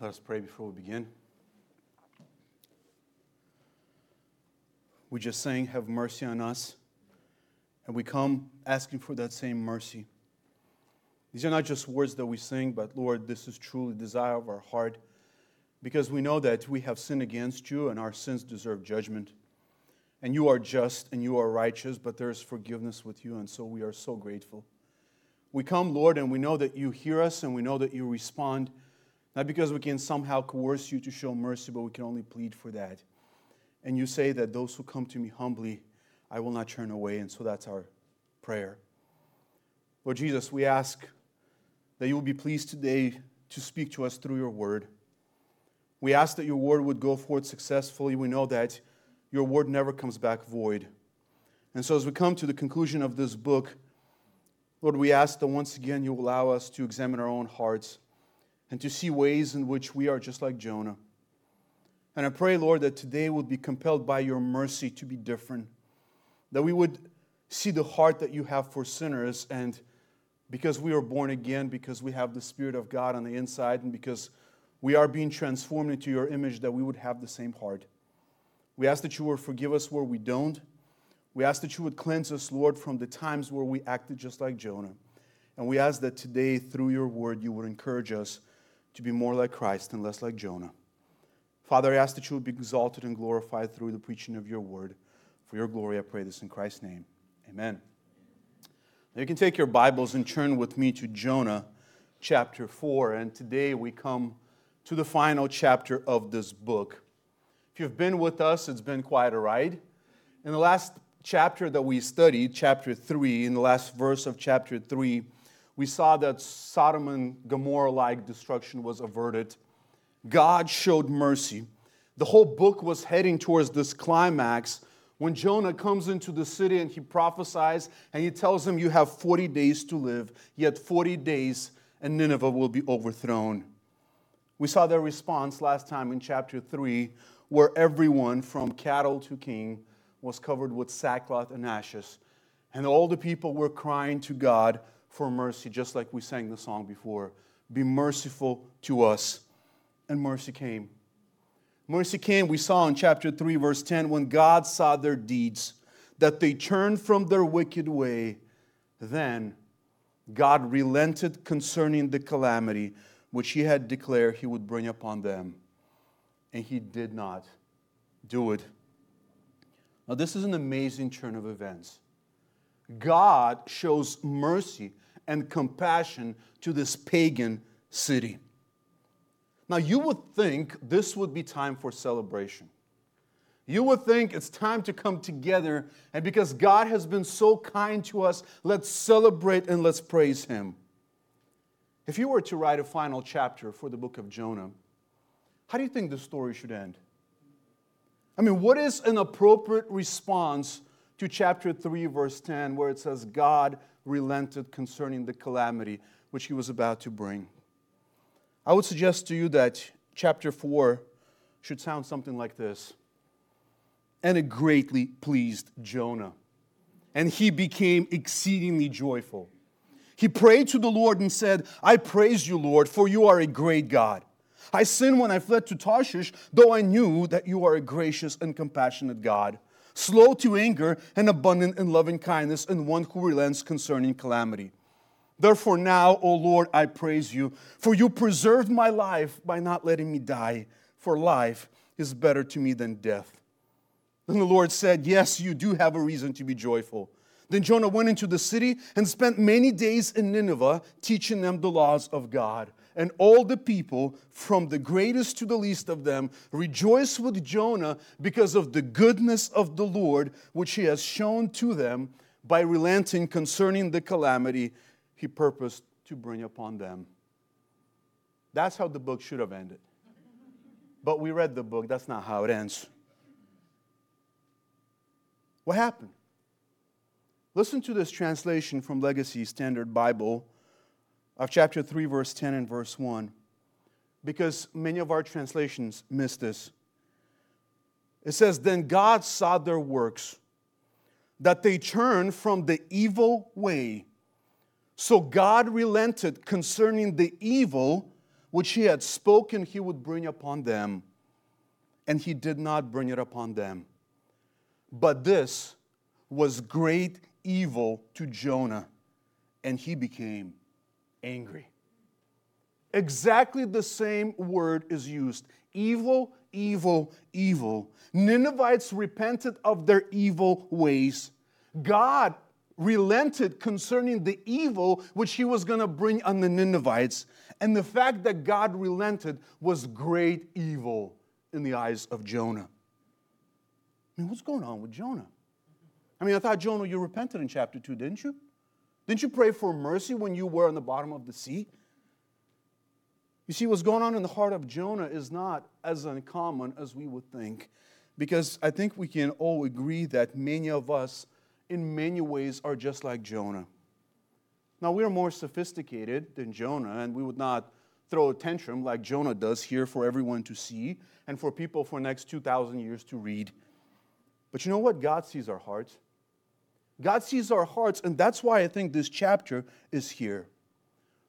Let us pray before we begin. We just sang, Have mercy on us. And we come asking for that same mercy. These are not just words that we sing, but Lord, this is truly the desire of our heart because we know that we have sinned against you and our sins deserve judgment. And you are just and you are righteous, but there is forgiveness with you, and so we are so grateful. We come, Lord, and we know that you hear us and we know that you respond, not because we can somehow coerce you to show mercy, but we can only plead for that. And you say that those who come to me humbly, I will not turn away, and so that's our prayer. Lord Jesus, we ask that you will be pleased today to speak to us through your word. We ask that your word would go forth successfully. We know that your word never comes back void. And so, as we come to the conclusion of this book, Lord, we ask that once again you allow us to examine our own hearts and to see ways in which we are just like Jonah. And I pray, Lord, that today would be compelled by your mercy to be different, that we would see the heart that you have for sinners, and because we are born again, because we have the Spirit of God on the inside, and because we are being transformed into your image, that we would have the same heart. We ask that you would forgive us where we don't. We ask that you would cleanse us, Lord, from the times where we acted just like Jonah. And we ask that today, through your word, you would encourage us to be more like Christ and less like Jonah. Father, I ask that you would be exalted and glorified through the preaching of your word. For your glory, I pray this in Christ's name. Amen. Now you can take your Bibles and turn with me to Jonah chapter 4. And today we come to the final chapter of this book. If you've been with us, it's been quite a ride. In the last chapter that we studied, chapter 3, in the last verse of chapter 3, we saw that Sodom and Gomorrah like destruction was averted. God showed mercy. The whole book was heading towards this climax when Jonah comes into the city and he prophesies and he tells them, You have 40 days to live, yet 40 days and Nineveh will be overthrown. We saw their response last time in chapter 3, where everyone from cattle to king was covered with sackcloth and ashes. And all the people were crying to God for mercy, just like we sang the song before. Be merciful to us. And mercy came. Mercy came, we saw in chapter 3, verse 10, when God saw their deeds, that they turned from their wicked way. Then God relented concerning the calamity which he had declared he would bring upon them. And he did not do it. Now, this is an amazing turn of events. God shows mercy and compassion to this pagan city. Now, you would think this would be time for celebration. You would think it's time to come together, and because God has been so kind to us, let's celebrate and let's praise Him. If you were to write a final chapter for the book of Jonah, how do you think the story should end? I mean, what is an appropriate response to chapter 3, verse 10, where it says, God relented concerning the calamity which he was about to bring? I would suggest to you that chapter 4 should sound something like this And it greatly pleased Jonah, and he became exceedingly joyful. He prayed to the Lord and said, I praise you, Lord, for you are a great God. I sinned when I fled to Tarshish, though I knew that you are a gracious and compassionate God, slow to anger and abundant in loving kindness, and one who relents concerning calamity. Therefore, now, O Lord, I praise you, for you preserved my life by not letting me die, for life is better to me than death. Then the Lord said, Yes, you do have a reason to be joyful. Then Jonah went into the city and spent many days in Nineveh teaching them the laws of God. And all the people, from the greatest to the least of them, rejoice with Jonah because of the goodness of the Lord, which he has shown to them by relenting concerning the calamity he purposed to bring upon them. That's how the book should have ended. But we read the book, that's not how it ends. What happened? Listen to this translation from Legacy Standard Bible of chapter 3, verse 10 and verse 1, because many of our translations miss this. It says, Then God saw their works, that they turned from the evil way. So God relented concerning the evil which he had spoken he would bring upon them, and he did not bring it upon them. But this was great evil to Jonah, and he became angry. Exactly the same word is used evil, evil, evil. Ninevites repented of their evil ways. God relented concerning the evil which he was going to bring on the Ninevites. And the fact that God relented was great evil in the eyes of Jonah. I mean, what's going on with Jonah? I mean, I thought, Jonah, you repented in chapter 2, didn't you? Didn't you pray for mercy when you were on the bottom of the sea? You see, what's going on in the heart of Jonah is not as uncommon as we would think, because I think we can all agree that many of us, in many ways, are just like Jonah. Now, we are more sophisticated than Jonah, and we would not throw a tantrum like Jonah does here for everyone to see and for people for next 2,000 years to read. But you know what? God sees our hearts. God sees our hearts, and that's why I think this chapter is here.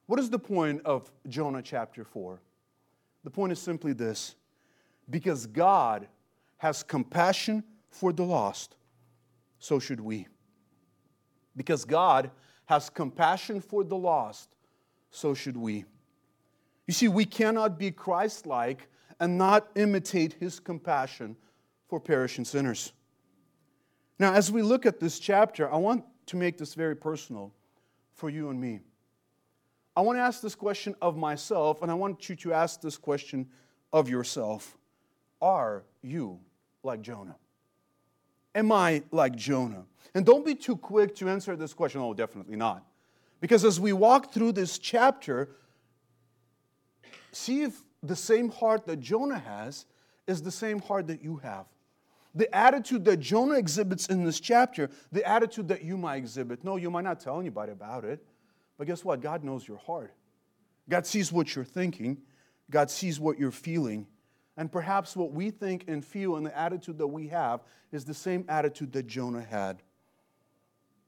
What is the point of Jonah chapter 4? The point is simply this because God has compassion for the lost, so should we. Because God has compassion for the lost, so should we. You see, we cannot be Christ like and not imitate his compassion for perishing sinners. Now, as we look at this chapter, I want to make this very personal for you and me. I want to ask this question of myself, and I want you to ask this question of yourself Are you like Jonah? Am I like Jonah? And don't be too quick to answer this question. Oh, definitely not. Because as we walk through this chapter, see if the same heart that Jonah has is the same heart that you have. The attitude that Jonah exhibits in this chapter, the attitude that you might exhibit. No, you might not tell anybody about it, but guess what? God knows your heart. God sees what you're thinking, God sees what you're feeling. And perhaps what we think and feel and the attitude that we have is the same attitude that Jonah had.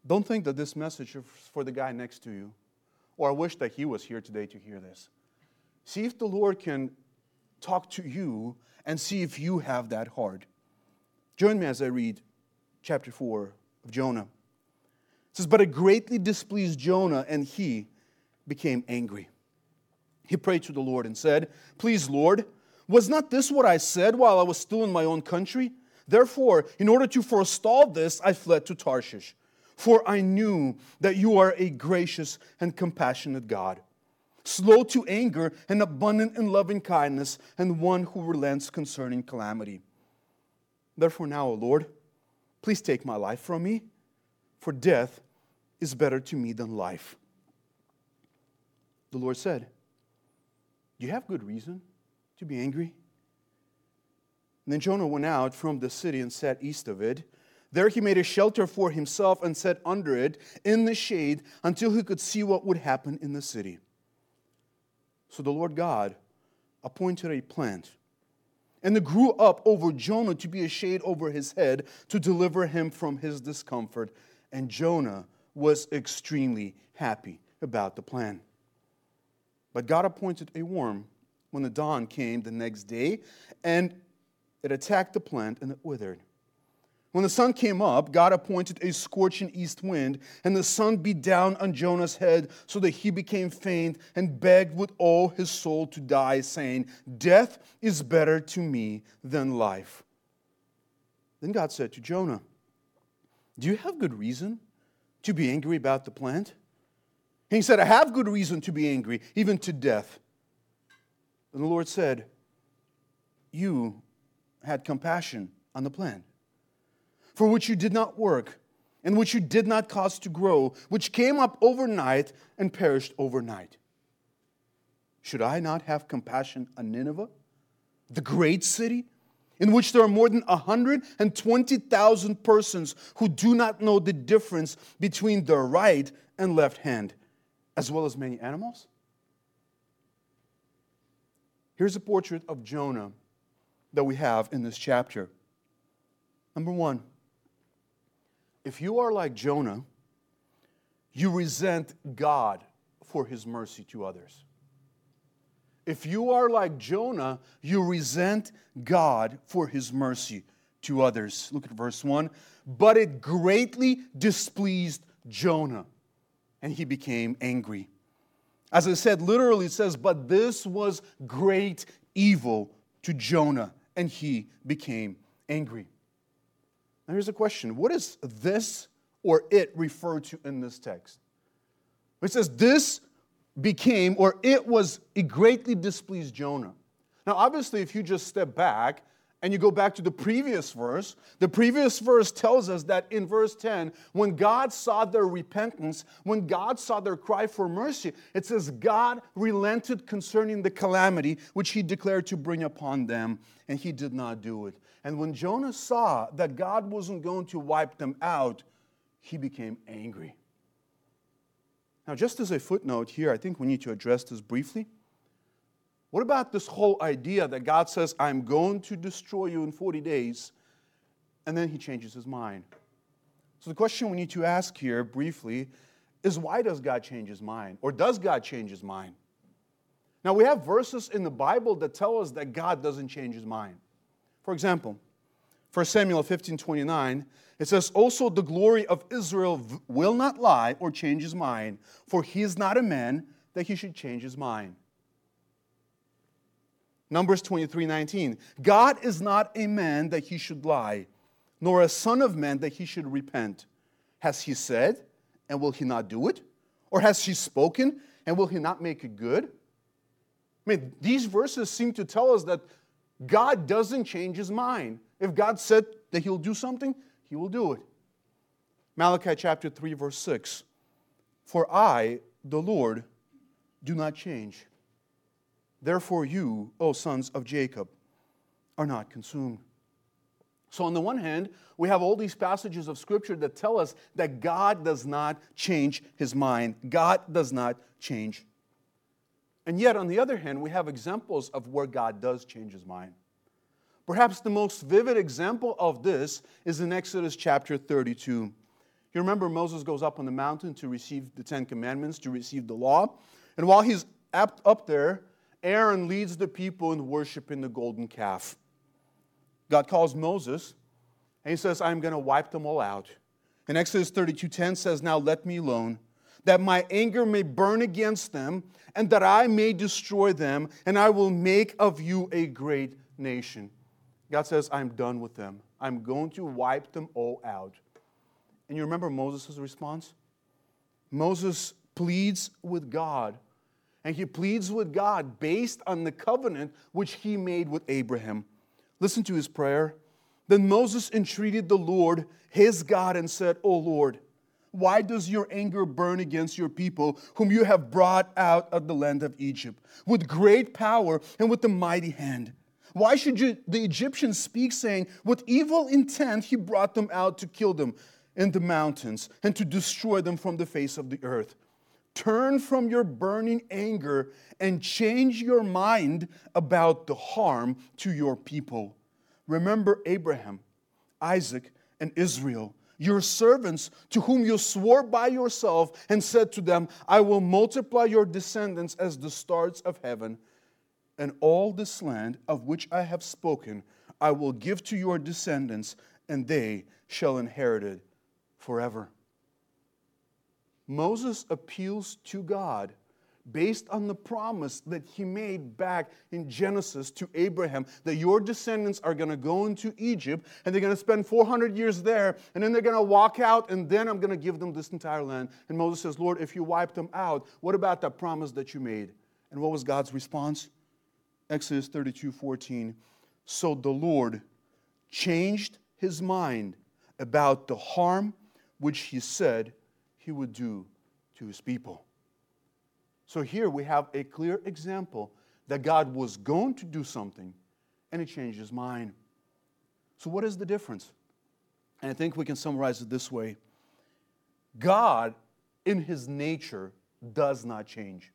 Don't think that this message is for the guy next to you, or I wish that he was here today to hear this. See if the Lord can talk to you and see if you have that heart. Join me as I read chapter 4 of Jonah. It says, But it greatly displeased Jonah, and he became angry. He prayed to the Lord and said, Please, Lord, was not this what I said while I was still in my own country? Therefore, in order to forestall this, I fled to Tarshish, for I knew that you are a gracious and compassionate God, slow to anger and abundant in loving kindness, and one who relents concerning calamity. Therefore, now, O Lord, please take my life from me, for death is better to me than life. The Lord said, Do you have good reason to be angry? And then Jonah went out from the city and sat east of it. There he made a shelter for himself and sat under it in the shade until he could see what would happen in the city. So the Lord God appointed a plant and it grew up over Jonah to be a shade over his head to deliver him from his discomfort. And Jonah was extremely happy about the plan. But God appointed a worm when the dawn came the next day, and it attacked the plant and it withered. When the sun came up, God appointed a scorching east wind, and the sun beat down on Jonah's head so that he became faint and begged with all his soul to die, saying, Death is better to me than life. Then God said to Jonah, Do you have good reason to be angry about the plant? And he said, I have good reason to be angry, even to death. And the Lord said, You had compassion on the plant for which you did not work, and which you did not cause to grow, which came up overnight and perished overnight. Should I not have compassion on Nineveh, the great city, in which there are more than 120,000 persons who do not know the difference between their right and left hand, as well as many animals? Here's a portrait of Jonah that we have in this chapter. Number one, if you are like Jonah, you resent God for his mercy to others. If you are like Jonah, you resent God for his mercy to others. Look at verse 1. But it greatly displeased Jonah, and he became angry. As I said, literally, it says, But this was great evil to Jonah, and he became angry. Here's a question What is this or it refer to in this text? It says, This became, or it was, it greatly displeased Jonah. Now, obviously, if you just step back and you go back to the previous verse, the previous verse tells us that in verse 10, when God saw their repentance, when God saw their cry for mercy, it says, God relented concerning the calamity which he declared to bring upon them, and he did not do it. And when Jonah saw that God wasn't going to wipe them out, he became angry. Now, just as a footnote here, I think we need to address this briefly. What about this whole idea that God says, I'm going to destroy you in 40 days, and then he changes his mind? So, the question we need to ask here briefly is why does God change his mind? Or does God change his mind? Now, we have verses in the Bible that tell us that God doesn't change his mind. For example, 1 Samuel 15 29, it says, Also the glory of Israel will not lie or change his mind, for he is not a man that he should change his mind. Numbers 23 19, God is not a man that he should lie, nor a son of man that he should repent. Has he said, and will he not do it? Or has he spoken, and will he not make it good? I mean, these verses seem to tell us that God doesn't change his mind. If God said that he'll do something, he will do it. Malachi chapter 3, verse 6 For I, the Lord, do not change. Therefore, you, O sons of Jacob, are not consumed. So, on the one hand, we have all these passages of Scripture that tell us that God does not change his mind. God does not change. And yet, on the other hand, we have examples of where God does change his mind. Perhaps the most vivid example of this is in Exodus chapter 32. You remember Moses goes up on the mountain to receive the Ten Commandments, to receive the law. And while he's up there, Aaron leads the people in worshiping the golden calf. God calls Moses and he says, I'm going to wipe them all out. And Exodus 32:10 says, Now let me alone, that my anger may burn against them, and that I may destroy them, and I will make of you a great nation. God says, I'm done with them. I'm going to wipe them all out. And you remember Moses' response? Moses pleads with God. And he pleads with God based on the covenant which he made with Abraham. Listen to his prayer. Then Moses entreated the Lord, his God, and said, O Lord, why does your anger burn against your people, whom you have brought out of the land of Egypt, with great power and with a mighty hand? Why should you, the Egyptians speak, saying, With evil intent he brought them out to kill them in the mountains and to destroy them from the face of the earth? Turn from your burning anger and change your mind about the harm to your people. Remember Abraham, Isaac, and Israel, your servants, to whom you swore by yourself and said to them, I will multiply your descendants as the stars of heaven and all this land of which I have spoken, I will give to your descendants, and they shall inherit it forever. Moses appeals to God based on the promise that he made back in Genesis to Abraham that your descendants are going to go into Egypt and they're going to spend 400 years there and then they're going to walk out and then I'm going to give them this entire land. And Moses says, Lord, if you wipe them out, what about that promise that you made? And what was God's response? Exodus 32 14. So the Lord changed his mind about the harm which he said he would do to his people. So here we have a clear example that God was going to do something and he changed his mind. So, what is the difference? And I think we can summarize it this way God, in his nature, does not change.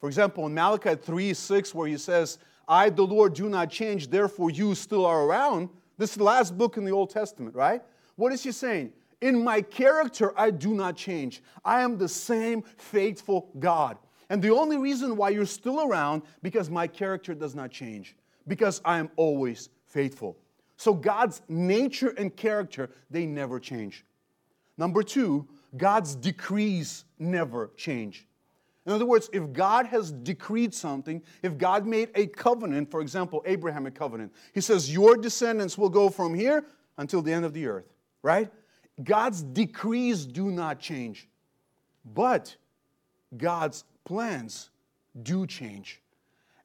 For example, in Malachi 3 6, where he says, I, the Lord, do not change, therefore you still are around. This is the last book in the Old Testament, right? What is he saying? In my character, I do not change. I am the same faithful God. And the only reason why you're still around because my character does not change, because I am always faithful. So God's nature and character, they never change. Number 2, God's decrees never change. In other words, if God has decreed something, if God made a covenant, for example, Abrahamic covenant, he says, Your descendants will go from here until the end of the earth, right? God's decrees do not change, but God's plans do change.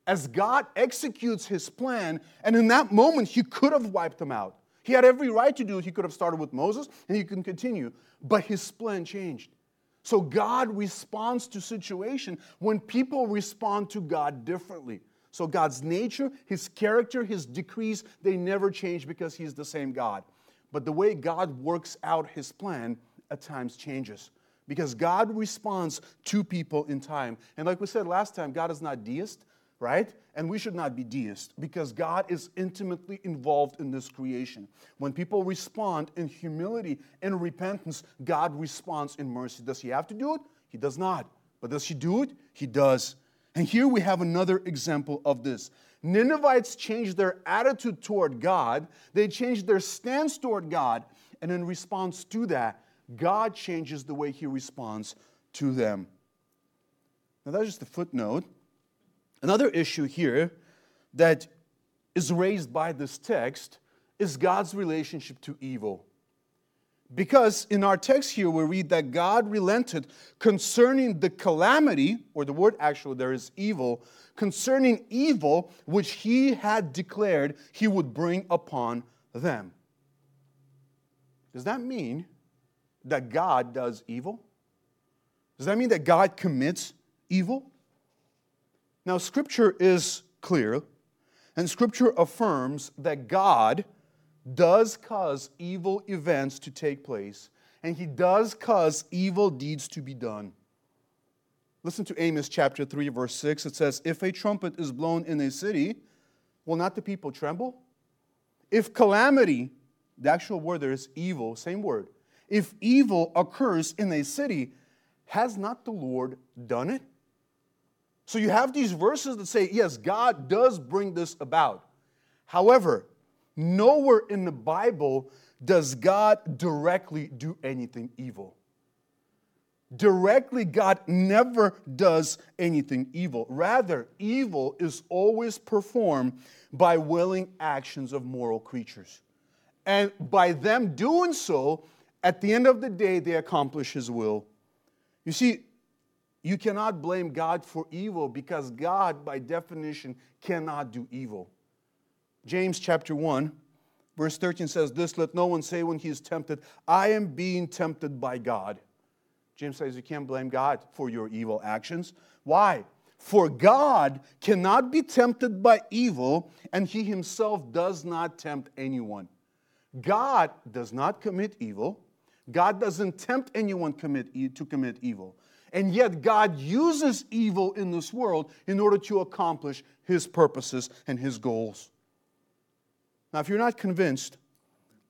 As God executes his plan, and in that moment, he could have wiped them out. He had every right to do it. He could have started with Moses and he can continue, but his plan changed. So God responds to situation when people respond to God differently. So God's nature, his character, his decrees, they never change because he's the same God. But the way God works out his plan at times changes because God responds to people in time. And like we said last time, God is not deist, right? And we should not be deist because God is intimately involved in this creation. When people respond in humility and repentance, God responds in mercy. Does He have to do it? He does not. But does He do it? He does. And here we have another example of this. Ninevites changed their attitude toward God, they changed their stance toward God, and in response to that, God changes the way He responds to them. Now, that's just a footnote. Another issue here that is raised by this text is God's relationship to evil. Because in our text here, we read that God relented concerning the calamity, or the word actually there is evil, concerning evil which he had declared he would bring upon them. Does that mean that God does evil? Does that mean that God commits evil? Now, Scripture is clear, and Scripture affirms that God does cause evil events to take place, and He does cause evil deeds to be done. Listen to Amos chapter 3, verse 6. It says, If a trumpet is blown in a city, will not the people tremble? If calamity, the actual word there is evil, same word. If evil occurs in a city, has not the Lord done it? So you have these verses that say, yes, God does bring this about. However, nowhere in the Bible does God directly do anything evil. Directly, God never does anything evil. Rather, evil is always performed by willing actions of moral creatures. And by them doing so, at the end of the day, they accomplish His will. You see, you cannot blame God for evil because God, by definition, cannot do evil. James chapter 1, verse 13 says, This let no one say when he is tempted, I am being tempted by God. James says you can't blame God for your evil actions. Why? For God cannot be tempted by evil, and he himself does not tempt anyone. God does not commit evil. God doesn't tempt anyone to commit evil. And yet, God uses evil in this world in order to accomplish His purposes and His goals. Now, if you're not convinced,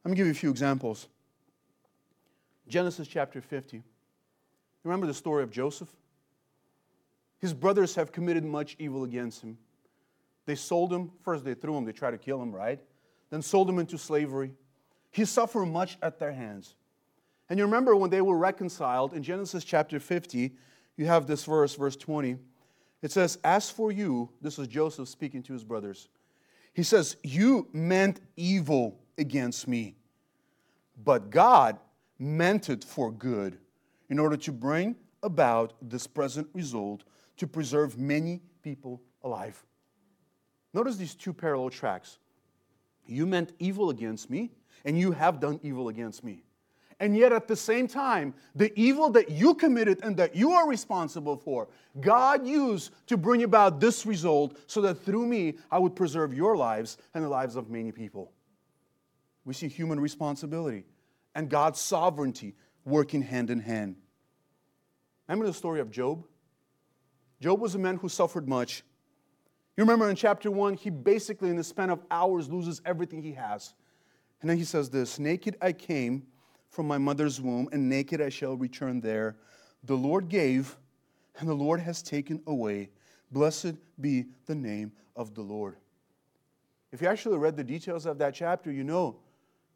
let me give you a few examples. Genesis chapter 50. Remember the story of Joseph? His brothers have committed much evil against him. They sold him. First, they threw him, they tried to kill him, right? Then sold him into slavery. He suffered much at their hands. And you remember when they were reconciled in Genesis chapter 50, you have this verse, verse 20. It says, As for you, this is Joseph speaking to his brothers. He says, You meant evil against me, but God meant it for good in order to bring about this present result to preserve many people alive. Notice these two parallel tracks. You meant evil against me, and you have done evil against me. And yet, at the same time, the evil that you committed and that you are responsible for, God used to bring about this result so that through me, I would preserve your lives and the lives of many people. We see human responsibility and God's sovereignty working hand in hand. Remember the story of Job? Job was a man who suffered much. You remember in chapter 1, he basically, in the span of hours, loses everything he has. And then he says this Naked I came from my mother's womb, and naked I shall return there. The Lord gave, and the Lord has taken away. Blessed be the name of the Lord. If you actually read the details of that chapter, you know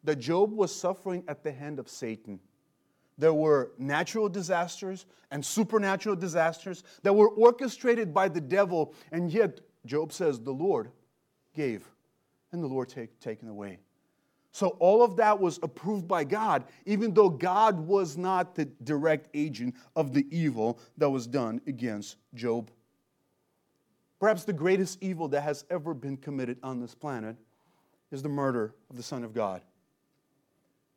that Job was suffering at the hand of Satan. There were natural disasters and supernatural disasters that were orchestrated by the devil, and yet Job says, The Lord gave, and the Lord take, taken away. So all of that was approved by God, even though God was not the direct agent of the evil that was done against Job. Perhaps the greatest evil that has ever been committed on this planet is the murder of the Son of God.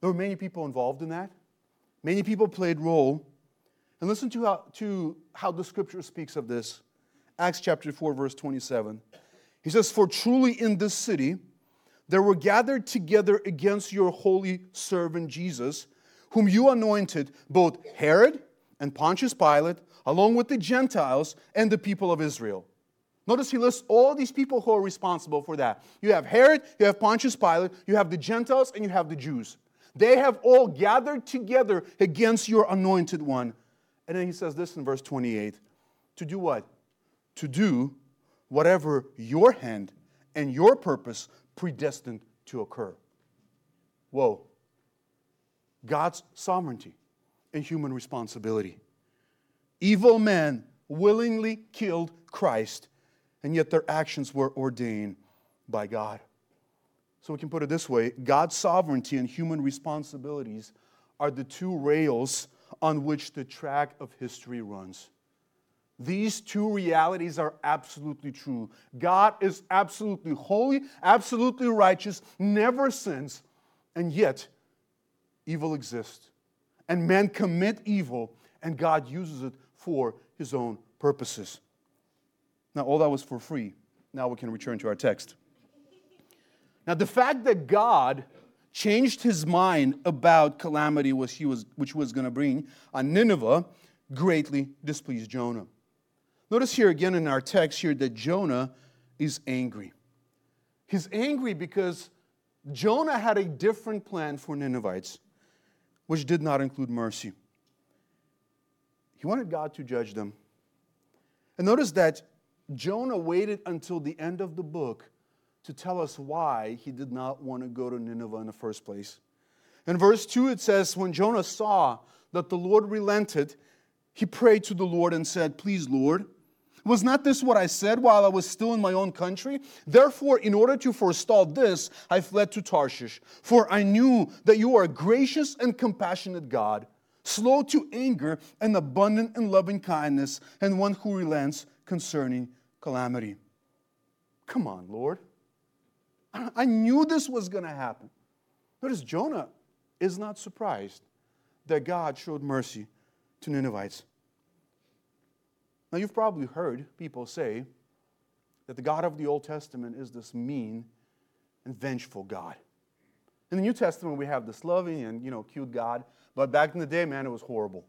There were many people involved in that. Many people played role. And listen to how, to how the scripture speaks of this. Acts chapter 4, verse 27. He says, For truly in this city, there were gathered together against your holy servant Jesus, whom you anointed, both Herod and Pontius Pilate, along with the Gentiles and the people of Israel. Notice he lists all these people who are responsible for that. You have Herod, you have Pontius Pilate, you have the Gentiles, and you have the Jews. They have all gathered together against your anointed one. And then he says this in verse 28 to do what? To do whatever your hand and your purpose predestined to occur. Whoa. God's sovereignty and human responsibility. Evil men willingly killed Christ, and yet their actions were ordained by God. So we can put it this way God's sovereignty and human responsibilities are the two rails on which the track of history runs. These two realities are absolutely true. God is absolutely holy, absolutely righteous, never sins, and yet evil exists. And men commit evil, and God uses it for his own purposes. Now, all that was for free. Now we can return to our text. Now, the fact that God changed his mind about calamity which he was, which was going to bring on Nineveh greatly displeased Jonah. Notice here again in our text here that Jonah is angry. He's angry because Jonah had a different plan for Ninevites, which did not include mercy. He wanted God to judge them. And notice that Jonah waited until the end of the book to tell us why he did not want to go to Nineveh in the first place. In verse 2, it says, When Jonah saw that the Lord relented, he prayed to the Lord and said, Please, Lord, was not this what I said while I was still in my own country? Therefore, in order to forestall this, I fled to Tarshish, for I knew that you are a gracious and compassionate God, slow to anger and abundant in loving kindness, and one who relents concerning calamity. Come on, Lord. I knew this was going to happen. Notice Jonah is not surprised that God showed mercy to Ninevites. Now, you've probably heard people say that the God of the Old Testament is this mean and vengeful God. In the New Testament, we have this loving and, you know, cute God, but back in the day, man, it was horrible.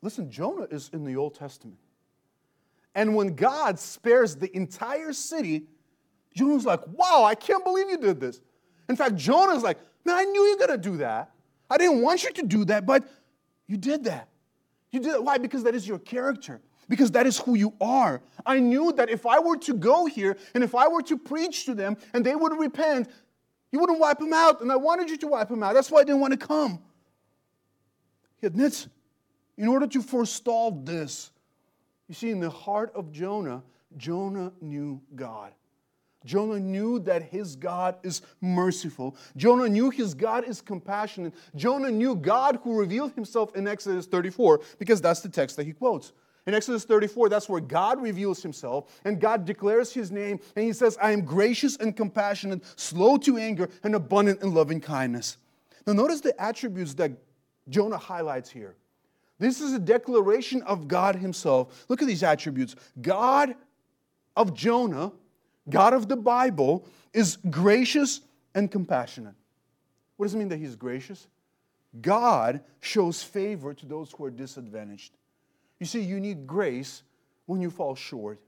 Listen, Jonah is in the Old Testament. And when God spares the entire city, Jonah's like, wow, I can't believe you did this. In fact, Jonah's like, man, I knew you were going to do that. I didn't want you to do that, but you did that. You did it. Why? Because that is your character. Because that is who you are. I knew that if I were to go here and if I were to preach to them and they would repent, you wouldn't wipe them out. And I wanted you to wipe them out. That's why I didn't want to come. He admits, in order to forestall this, you see, in the heart of Jonah, Jonah knew God. Jonah knew that his God is merciful. Jonah knew his God is compassionate. Jonah knew God who revealed himself in Exodus 34 because that's the text that he quotes. In Exodus 34, that's where God reveals himself and God declares his name and he says, I am gracious and compassionate, slow to anger, and abundant in loving kindness. Now, notice the attributes that Jonah highlights here. This is a declaration of God himself. Look at these attributes. God of Jonah God of the Bible is gracious and compassionate. What does it mean that He's gracious? God shows favor to those who are disadvantaged. You see, you need grace when you fall short.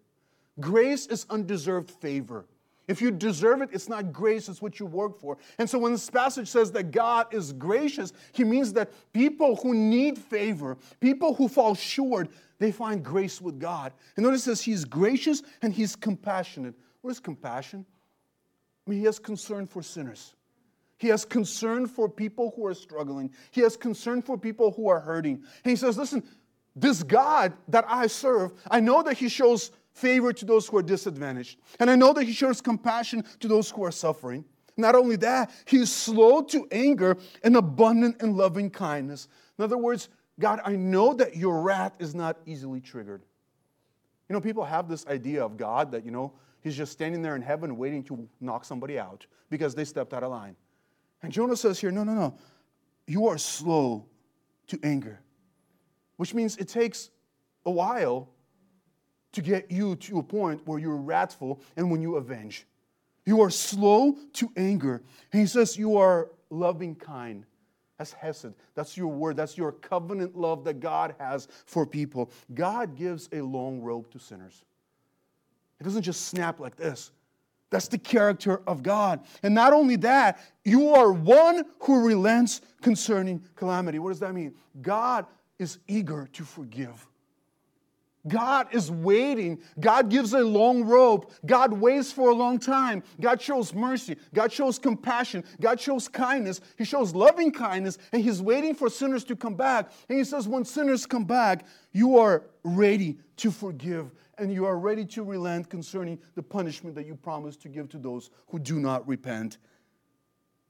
Grace is undeserved favor. If you deserve it, it's not grace, it's what you work for. And so when this passage says that God is gracious, he means that people who need favor, people who fall short, they find grace with God. And notice this He's gracious and He's compassionate. What is compassion? I mean, He has concern for sinners. He has concern for people who are struggling. He has concern for people who are hurting. And He says, Listen, this God that I serve, I know that He shows favor to those who are disadvantaged. And I know that he shows compassion to those who are suffering. Not only that, he is slow to anger and abundant in loving kindness. In other words, God, I know that your wrath is not easily triggered. You know, people have this idea of God that, you know, he's just standing there in heaven waiting to knock somebody out because they stepped out of line. And Jonah says here, no, no, no. You are slow to anger, which means it takes a while to get you to a point where you're wrathful and when you avenge. You are slow to anger. And he says you are loving kind. That's Hesed. That's your word. That's your covenant love that God has for people. God gives a long rope to sinners. It doesn't just snap like this. That's the character of God. And not only that, you are one who relents concerning calamity. What does that mean? God is eager to forgive. God is waiting. God gives a long rope. God waits for a long time. God shows mercy. God shows compassion. God shows kindness. He shows loving kindness, and He's waiting for sinners to come back. And He says, When sinners come back, you are ready to forgive, and you are ready to relent concerning the punishment that you promised to give to those who do not repent.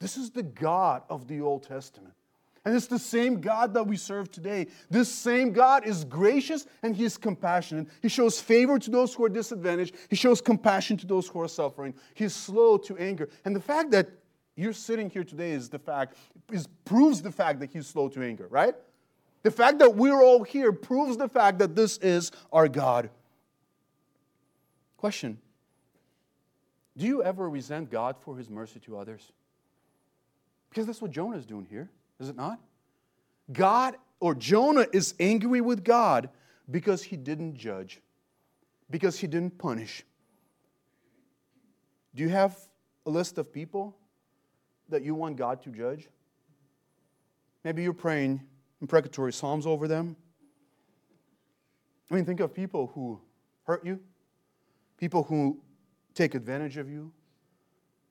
This is the God of the Old Testament. And it's the same God that we serve today. This same God is gracious and He is compassionate. He shows favor to those who are disadvantaged, He shows compassion to those who are suffering. He's slow to anger. And the fact that you're sitting here today is the fact, is, proves the fact that He's slow to anger, right? The fact that we're all here proves the fact that this is our God. Question Do you ever resent God for His mercy to others? Because that's what Jonah is doing here. Is it not? God or Jonah is angry with God because he didn't judge, because he didn't punish. Do you have a list of people that you want God to judge? Maybe you're praying imprecatory psalms over them. I mean, think of people who hurt you, people who take advantage of you,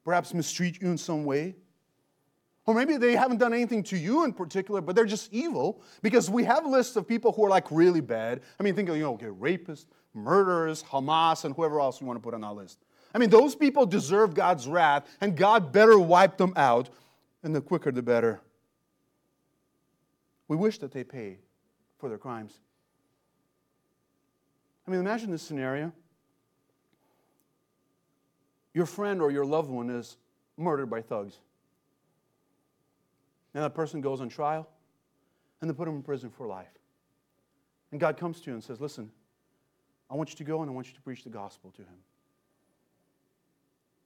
perhaps mistreat you in some way. Or maybe they haven't done anything to you in particular, but they're just evil because we have lists of people who are like really bad. I mean, think of, you know, okay, rapists, murderers, Hamas, and whoever else you want to put on that list. I mean, those people deserve God's wrath, and God better wipe them out, and the quicker the better. We wish that they pay for their crimes. I mean, imagine this scenario. Your friend or your loved one is murdered by thugs. And that person goes on trial, and they put him in prison for life. And God comes to you and says, Listen, I want you to go and I want you to preach the gospel to him.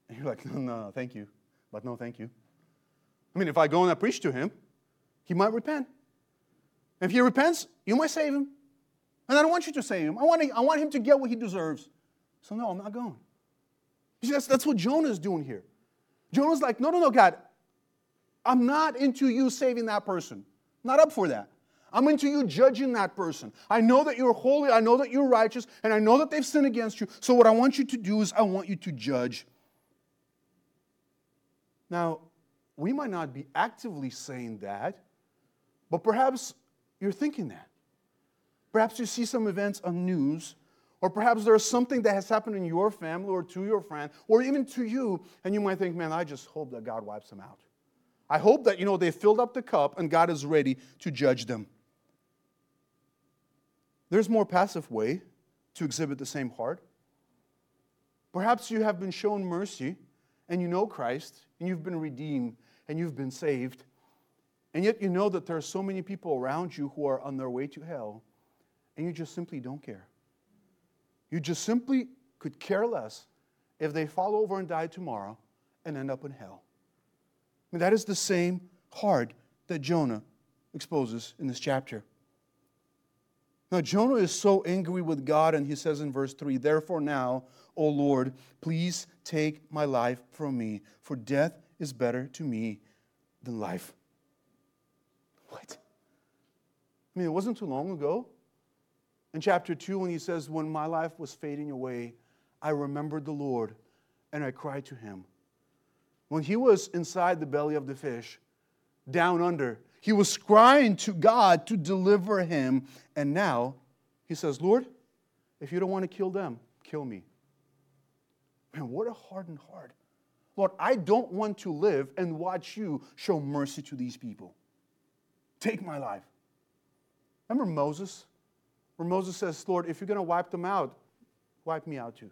And you're like, No, no, no thank you. But no, thank you. I mean, if I go and I preach to him, he might repent. And if he repents, you might save him. And I don't want you to save him. I want, to, I want him to get what he deserves. So, no, I'm not going. See, that's, that's what Jonah is doing here. Jonah's like, no, no, no, God, I'm not into you saving that person. not up for that. I'm into you judging that person. I know that you're holy, I know that you're righteous, and I know that they've sinned against you. So, what I want you to do is, I want you to judge. Now, we might not be actively saying that, but perhaps you're thinking that. Perhaps you see some events on news, or perhaps there's something that has happened in your family or to your friend, or even to you, and you might think, man, I just hope that God wipes them out. I hope that, you know, they filled up the cup and God is ready to judge them. There's more passive way to exhibit the same heart. Perhaps you have been shown mercy and you know Christ and you've been redeemed and you've been saved. And yet you know that there are so many people around you who are on their way to hell and you just simply don't care. You just simply could care less if they fall over and die tomorrow and end up in hell. I mean, that is the same heart that Jonah exposes in this chapter. Now, Jonah is so angry with God, and he says in verse 3 Therefore, now, O Lord, please take my life from me, for death is better to me than life. What? I mean, it wasn't too long ago. In chapter 2, when he says, When my life was fading away, I remembered the Lord and I cried to him. When he was inside the belly of the fish, down under, he was crying to God to deliver him. And now he says, Lord, if you don't want to kill them, kill me. Man, what a hardened heart. Lord, I don't want to live and watch you show mercy to these people. Take my life. Remember Moses? Where Moses says, Lord, if you're going to wipe them out, wipe me out too.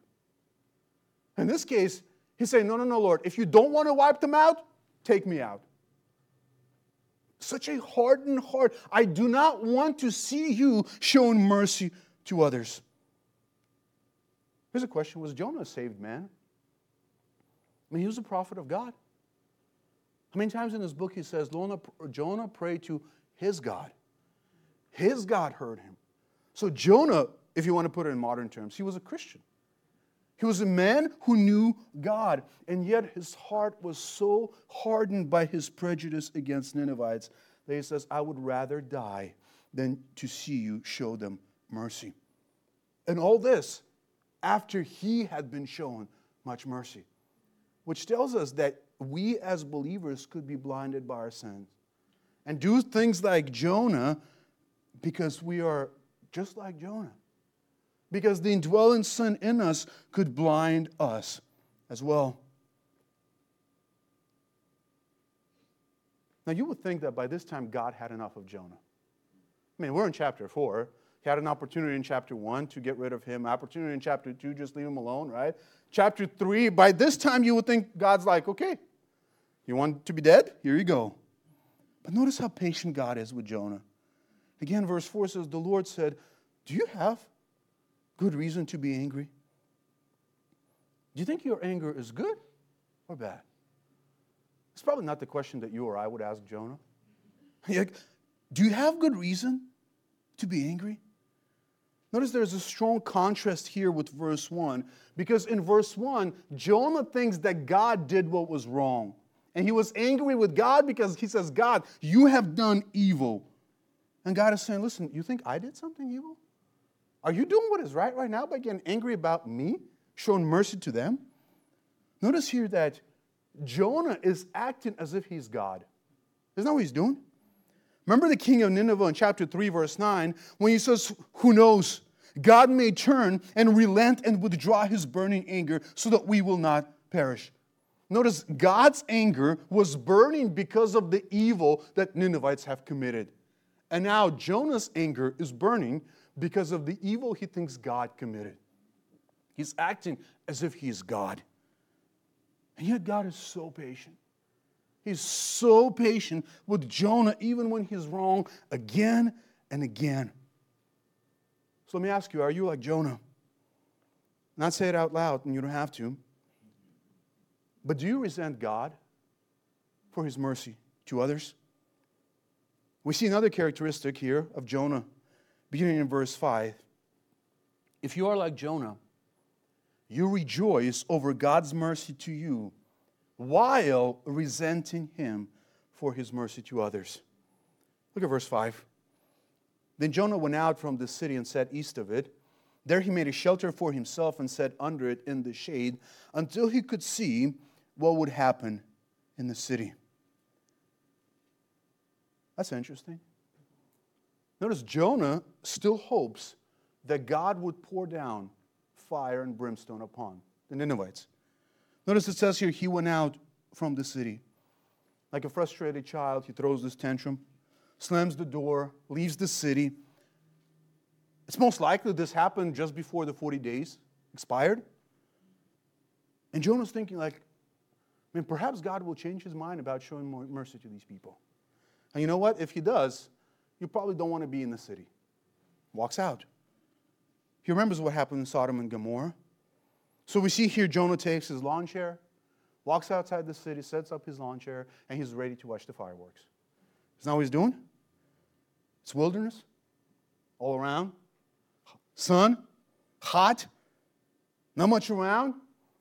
In this case, he's saying, No, no, no, Lord, if you don't want to wipe them out, take me out. Such a hardened heart. I do not want to see you showing mercy to others. Here's a question Was Jonah a saved man? I mean, he was a prophet of God. How many times in this book he says Jonah prayed to his God? His God heard him. So, Jonah, if you want to put it in modern terms, he was a Christian. He was a man who knew God, and yet his heart was so hardened by his prejudice against Ninevites that he says, I would rather die than to see you show them mercy. And all this after he had been shown much mercy, which tells us that we as believers could be blinded by our sins and do things like Jonah because we are just like Jonah because the indwelling sin in us could blind us as well. Now, you would think that by this time God had enough of Jonah. I mean, we're in chapter 4. He had an opportunity in chapter 1 to get rid of him, opportunity in chapter 2, just leave him alone, right? Chapter 3, by this time you would think God's like, okay, you want to be dead? Here you go. But notice how patient God is with Jonah. Again, verse 4 says, The Lord said, Do you have good reason to be angry? Do you think your anger is good or bad? It's probably not the question that you or I would ask Jonah. like, do you have good reason to be angry? Notice there's a strong contrast here with verse 1 because in verse 1, Jonah thinks that God did what was wrong. And he was angry with God because he says, God, you have done evil. And God is saying, Listen, you think I did something evil? Are you doing what is right right now by getting angry about me, showing mercy to them? Notice here that Jonah is acting as if he's God. Isn't that what he's doing? Remember the king of Nineveh in chapter 3, verse 9, when he says, Who knows? God may turn and relent and withdraw his burning anger so that we will not perish. Notice God's anger was burning because of the evil that Ninevites have committed. And now Jonah's anger is burning because of the evil he thinks God committed. He's acting as if he's God. And yet, God is so patient. He's so patient with Jonah, even when he's wrong again and again. So let me ask you are you like Jonah? Not say it out loud, and you don't have to. But do you resent God for his mercy to others? We see another characteristic here of Jonah beginning in verse 5. If you are like Jonah, you rejoice over God's mercy to you while resenting him for his mercy to others. Look at verse 5. Then Jonah went out from the city and sat east of it. There he made a shelter for himself and sat under it in the shade until he could see what would happen in the city. That's interesting. Notice Jonah still hopes that God would pour down fire and brimstone upon the Ninevites. Notice it says here, he went out from the city. Like a frustrated child, he throws this tantrum, slams the door, leaves the city. It's most likely this happened just before the 40 days expired. And Jonah's thinking, like, I mean, perhaps God will change his mind about showing mercy to these people. And you know what? If he does, you probably don't want to be in the city. Walks out. He remembers what happened in Sodom and Gomorrah. So we see here Jonah takes his lawn chair, walks outside the city, sets up his lawn chair, and he's ready to watch the fireworks. Isn't that what he's doing? It's wilderness all around. sun, hot, not much around.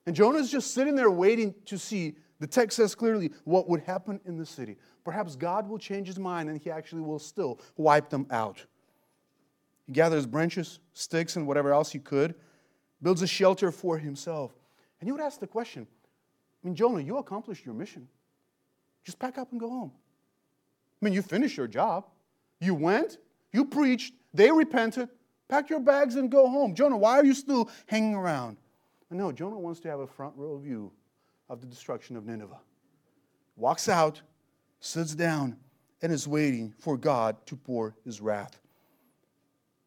And Jonah's just sitting there waiting to see, the text says clearly, what would happen in the city. Perhaps God will change his mind and he actually will still wipe them out. He gathers branches, sticks, and whatever else he could, builds a shelter for himself. And you would ask the question I mean, Jonah, you accomplished your mission. Just pack up and go home. I mean, you finished your job. You went, you preached, they repented, pack your bags and go home. Jonah, why are you still hanging around? No, Jonah wants to have a front row view of the destruction of Nineveh. Walks out, sits down, and is waiting for God to pour his wrath.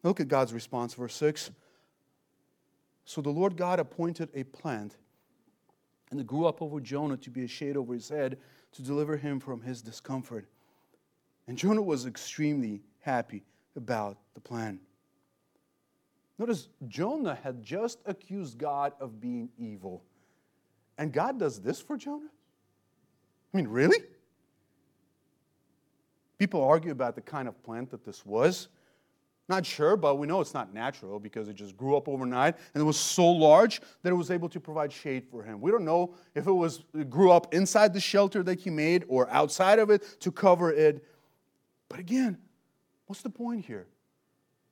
Look at God's response, verse 6. So the Lord God appointed a plant, and it grew up over Jonah to be a shade over his head to deliver him from his discomfort. And Jonah was extremely happy about the plan. Notice, Jonah had just accused God of being evil. And God does this for Jonah? I mean, really? People argue about the kind of plant that this was. Not sure, but we know it's not natural because it just grew up overnight and it was so large that it was able to provide shade for him. We don't know if it was it grew up inside the shelter that he made or outside of it to cover it. But again, what's the point here?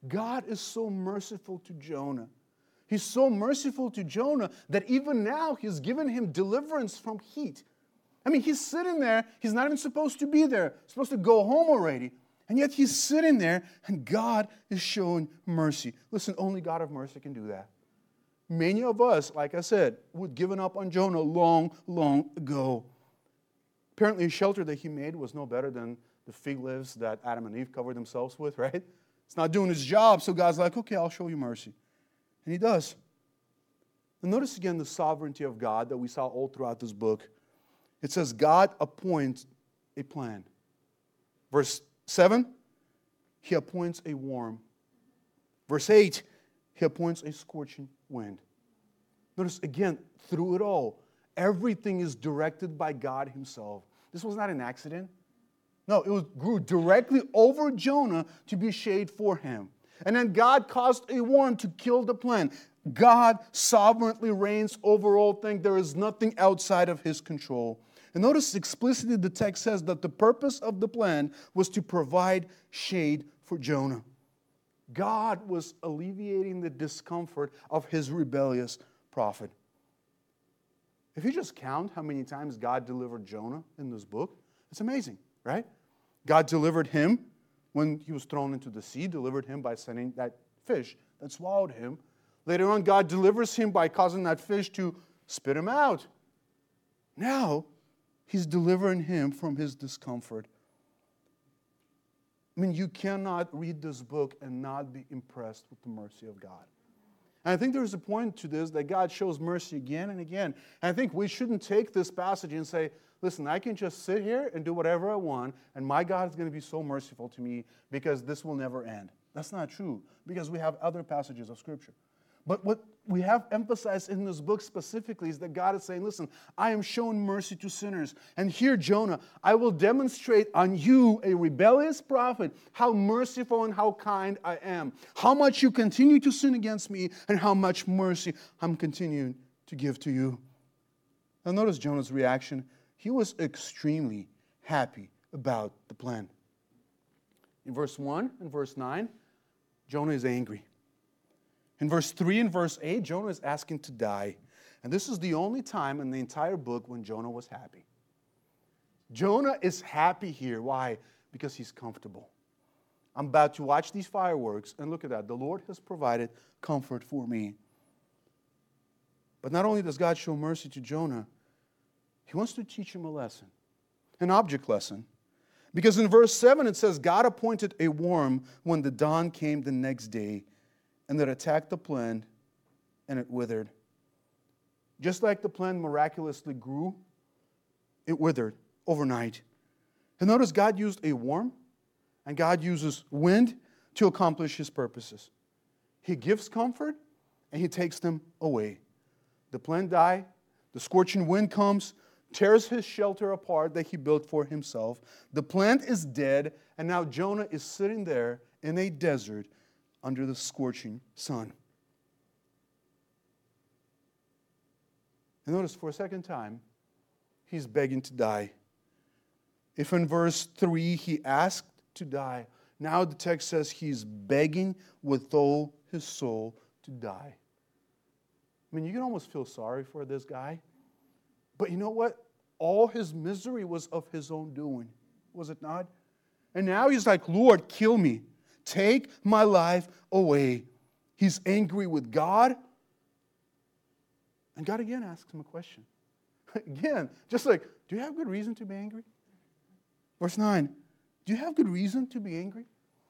God is so merciful to Jonah. He's so merciful to Jonah that even now he's given him deliverance from heat. I mean, he's sitting there, he's not even supposed to be there, supposed to go home already. And yet he's sitting there and God is showing mercy. Listen, only God of mercy can do that. Many of us, like I said, would given up on Jonah long, long ago. Apparently, a shelter that he made was no better than the fig leaves that Adam and Eve covered themselves with, right? It's not doing his job, so God's like, okay, I'll show you mercy. And he does. And notice again the sovereignty of God that we saw all throughout this book. It says, God appoints a plan. Verse 7, he appoints a warm. Verse 8, he appoints a scorching wind. Notice again, through it all, everything is directed by God Himself. This was not an accident. No, it grew directly over Jonah to be shade for him. And then God caused a worm to kill the plant. God sovereignly reigns over all things. There is nothing outside of his control. And notice explicitly the text says that the purpose of the plan was to provide shade for Jonah. God was alleviating the discomfort of his rebellious prophet. If you just count how many times God delivered Jonah in this book, it's amazing, right? God delivered him when he was thrown into the sea, delivered him by sending that fish that swallowed him. Later on, God delivers him by causing that fish to spit him out. Now, He's delivering him from his discomfort. I mean, you cannot read this book and not be impressed with the mercy of God. And I think there's a point to this that God shows mercy again and again. And I think we shouldn't take this passage and say, listen, I can just sit here and do whatever I want, and my God is going to be so merciful to me because this will never end. That's not true because we have other passages of Scripture. But what we have emphasized in this book specifically is that God is saying, Listen, I am showing mercy to sinners. And here, Jonah, I will demonstrate on you, a rebellious prophet, how merciful and how kind I am. How much you continue to sin against me, and how much mercy I'm continuing to give to you. Now, notice Jonah's reaction. He was extremely happy about the plan. In verse 1 and verse 9, Jonah is angry. In verse 3 and verse 8, Jonah is asking to die. And this is the only time in the entire book when Jonah was happy. Jonah is happy here. Why? Because he's comfortable. I'm about to watch these fireworks, and look at that. The Lord has provided comfort for me. But not only does God show mercy to Jonah, he wants to teach him a lesson, an object lesson. Because in verse 7 it says, God appointed a worm when the dawn came the next day and that attacked the plant and it withered. Just like the plant miraculously grew, it withered overnight. And notice God used a worm and God uses wind to accomplish his purposes. He gives comfort and he takes them away. The plant dies, the scorching wind comes, tears his shelter apart that he built for himself. The plant is dead, and now Jonah is sitting there in a desert under the scorching sun. And notice for a second time, he's begging to die. If in verse 3 he asked to die, now the text says he's begging with all his soul to die. I mean, you can almost feel sorry for this guy. But you know what? All his misery was of his own doing, was it not? And now he's like, Lord, kill me. Take my life away. He's angry with God. And God again asks him a question. again, just like, do you have good reason to be angry? Verse 9, do you have good reason to be angry?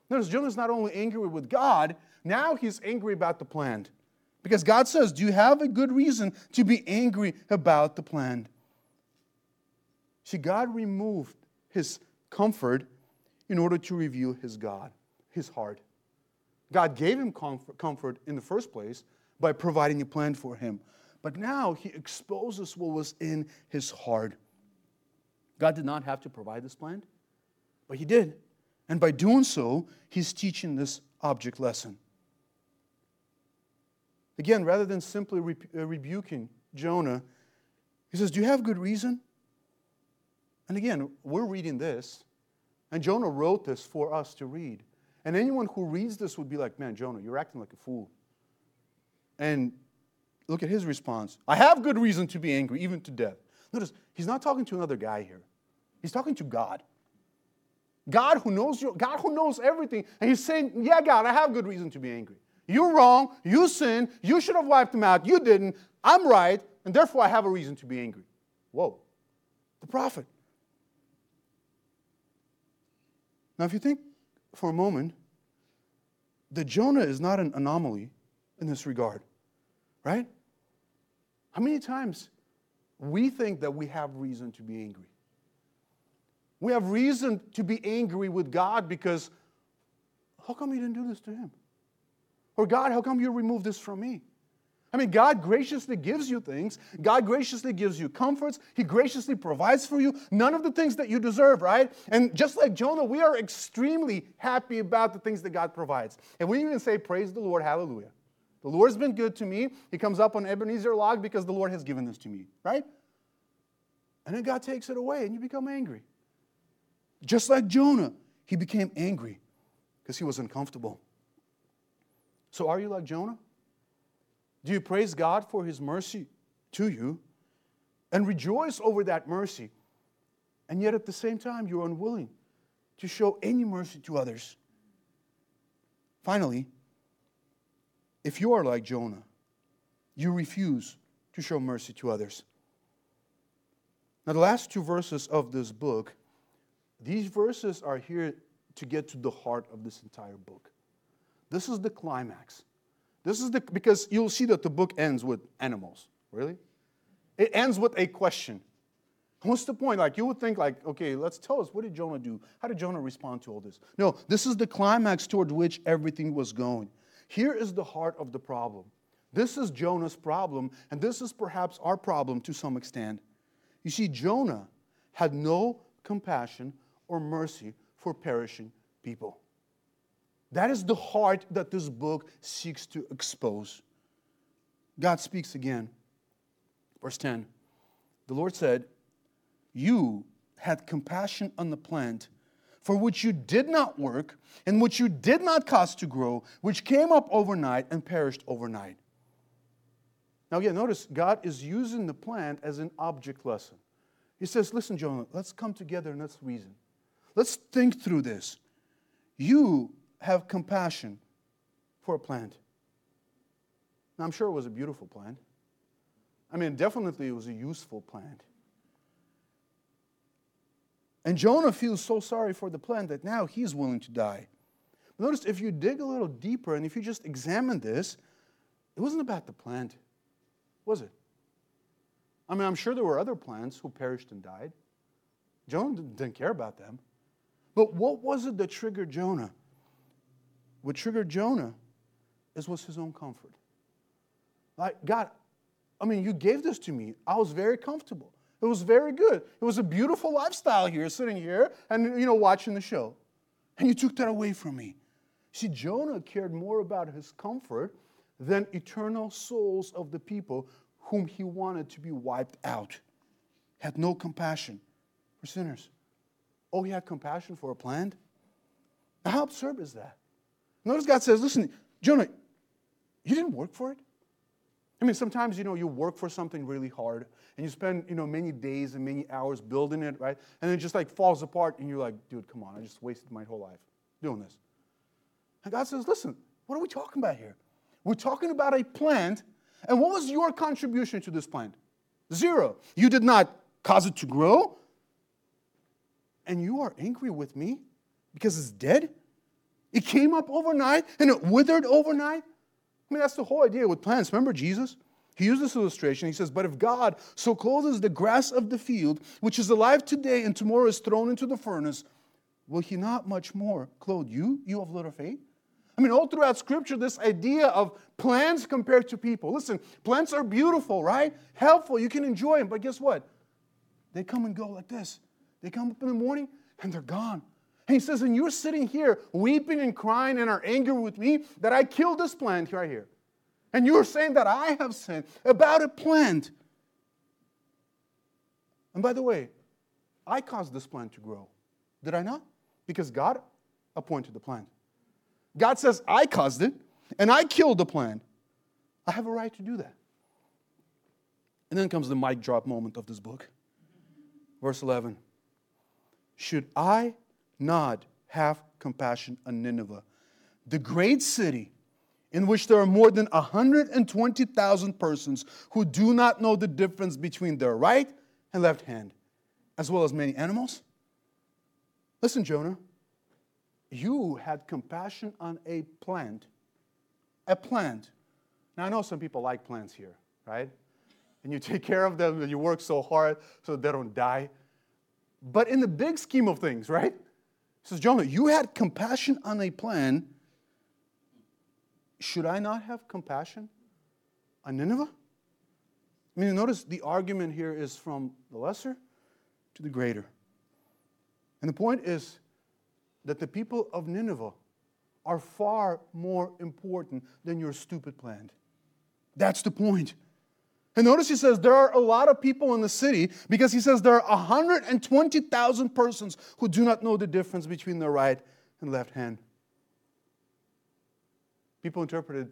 Notice Jonah's not only angry with God, now he's angry about the plan. Because God says, Do you have a good reason to be angry about the plan? See, God removed his comfort in order to reveal his God, his heart. God gave him comfort in the first place by providing a plan for him. But now he exposes what was in his heart. God did not have to provide this plan, but he did. And by doing so, he's teaching this object lesson. Again, rather than simply re- uh, rebuking Jonah, he says, Do you have good reason? And again, we're reading this, and Jonah wrote this for us to read. And anyone who reads this would be like, Man, Jonah, you're acting like a fool. And look at his response I have good reason to be angry, even to death. Notice, he's not talking to another guy here, he's talking to God. God who knows you, God who knows everything. And he's saying, Yeah, God, I have good reason to be angry. You're wrong. You sinned. You should have wiped him out. You didn't. I'm right. And therefore, I have a reason to be angry. Whoa. The prophet. Now, if you think for a moment, that Jonah is not an anomaly in this regard, right? How many times we think that we have reason to be angry? We have reason to be angry with God because how come you didn't do this to him? Or God, how come you remove this from me? I mean, God graciously gives you things. God graciously gives you comforts. He graciously provides for you none of the things that you deserve, right? And just like Jonah, we are extremely happy about the things that God provides. And we even say, Praise the Lord, hallelujah. The Lord's been good to me. He comes up on Ebenezer log because the Lord has given this to me, right? And then God takes it away and you become angry. Just like Jonah, he became angry because he was uncomfortable. So are you like Jonah? Do you praise God for his mercy to you and rejoice over that mercy? And yet at the same time, you're unwilling to show any mercy to others. Finally, if you are like Jonah, you refuse to show mercy to others. Now, the last two verses of this book, these verses are here to get to the heart of this entire book. This is the climax. This is the because you'll see that the book ends with animals. Really? It ends with a question. What's the point? Like you would think, like, okay, let's tell us what did Jonah do? How did Jonah respond to all this? No, this is the climax toward which everything was going. Here is the heart of the problem. This is Jonah's problem, and this is perhaps our problem to some extent. You see, Jonah had no compassion or mercy for perishing people. That is the heart that this book seeks to expose. God speaks again. Verse 10 The Lord said, You had compassion on the plant for which you did not work and which you did not cause to grow, which came up overnight and perished overnight. Now, again, notice God is using the plant as an object lesson. He says, Listen, Jonah, let's come together and let's reason. Let's think through this. You have compassion for a plant. Now, I'm sure it was a beautiful plant. I mean, definitely it was a useful plant. And Jonah feels so sorry for the plant that now he's willing to die. But notice if you dig a little deeper and if you just examine this, it wasn't about the plant, was it? I mean, I'm sure there were other plants who perished and died. Jonah didn't care about them. But what was it that triggered Jonah? What triggered Jonah is was his own comfort. Like, God, I mean, you gave this to me. I was very comfortable. It was very good. It was a beautiful lifestyle here, sitting here and, you know, watching the show. And you took that away from me. See, Jonah cared more about his comfort than eternal souls of the people whom he wanted to be wiped out. Had no compassion for sinners. Oh, he had compassion for a plant? How absurd is that? Notice God says, listen, Jonah, you didn't work for it. I mean, sometimes, you know, you work for something really hard and you spend, you know, many days and many hours building it, right? And it just like falls apart and you're like, dude, come on, I just wasted my whole life doing this. And God says, listen, what are we talking about here? We're talking about a plant. And what was your contribution to this plant? Zero. You did not cause it to grow. And you are angry with me because it's dead? It came up overnight and it withered overnight? I mean, that's the whole idea with plants. Remember Jesus? He used this illustration. He says, But if God so clothes the grass of the field, which is alive today and tomorrow is thrown into the furnace, will he not much more clothe you, you of little faith? I mean, all throughout Scripture, this idea of plants compared to people. Listen, plants are beautiful, right? Helpful. You can enjoy them. But guess what? They come and go like this. They come up in the morning and they're gone. He says, and you're sitting here weeping and crying and are angry with me that I killed this plant right here. And you're saying that I have sinned about a plant. And by the way, I caused this plant to grow. Did I not? Because God appointed the plant. God says, I caused it, and I killed the plant. I have a right to do that. And then comes the mic drop moment of this book. Verse 11 Should I not have compassion on Nineveh, the great city in which there are more than 120,000 persons who do not know the difference between their right and left hand, as well as many animals? Listen, Jonah, you had compassion on a plant. A plant. Now, I know some people like plants here, right? And you take care of them and you work so hard so they don't die. But in the big scheme of things, right? Says, Jonah, you had compassion on a plan. Should I not have compassion on Nineveh? I mean, notice the argument here is from the lesser to the greater. And the point is that the people of Nineveh are far more important than your stupid plan. That's the point. And notice he says there are a lot of people in the city because he says there are 120,000 persons who do not know the difference between their right and left hand. People interpreted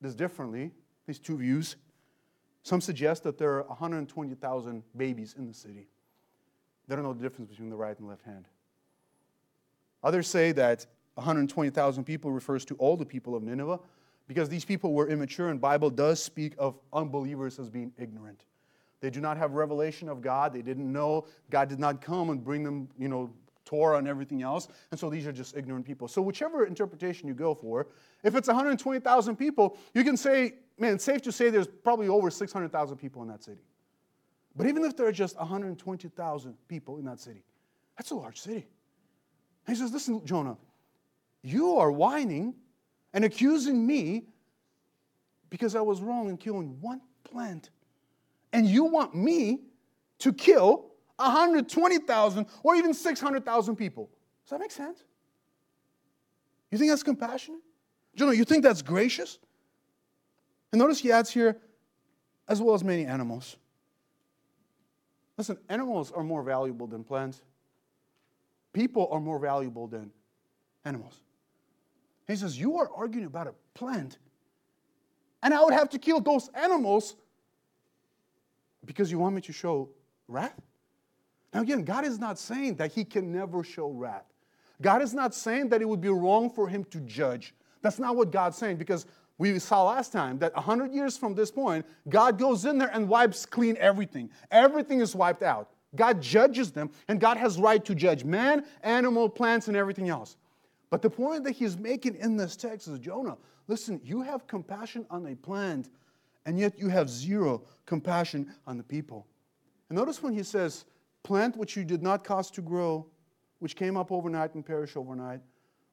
this differently, these two views. Some suggest that there are 120,000 babies in the city. They don't know the difference between the right and left hand. Others say that 120,000 people refers to all the people of Nineveh because these people were immature and bible does speak of unbelievers as being ignorant. They do not have revelation of god. They didn't know god did not come and bring them you know torah and everything else. And so these are just ignorant people. So whichever interpretation you go for if it's 120000 people you can say man it's safe to say there's probably over 600000 people in that city. But even if there are just 120000 people in that city that's a large city. And he says listen jonah you are whining and accusing me because I was wrong in killing one plant. And you want me to kill 120,000 or even 600,000 people. Does that make sense? You think that's compassionate? Jonah, you think that's gracious? And notice he adds here, as well as many animals. Listen, animals are more valuable than plants. People are more valuable than animals. He says, You are arguing about a plant, and I would have to kill those animals because you want me to show wrath? Now, again, God is not saying that He can never show wrath. God is not saying that it would be wrong for Him to judge. That's not what God's saying because we saw last time that 100 years from this point, God goes in there and wipes clean everything. Everything is wiped out. God judges them, and God has right to judge man, animal, plants, and everything else. But the point that he's making in this text is Jonah, listen, you have compassion on a plant, and yet you have zero compassion on the people. And notice when he says, plant which you did not cause to grow, which came up overnight and perished overnight.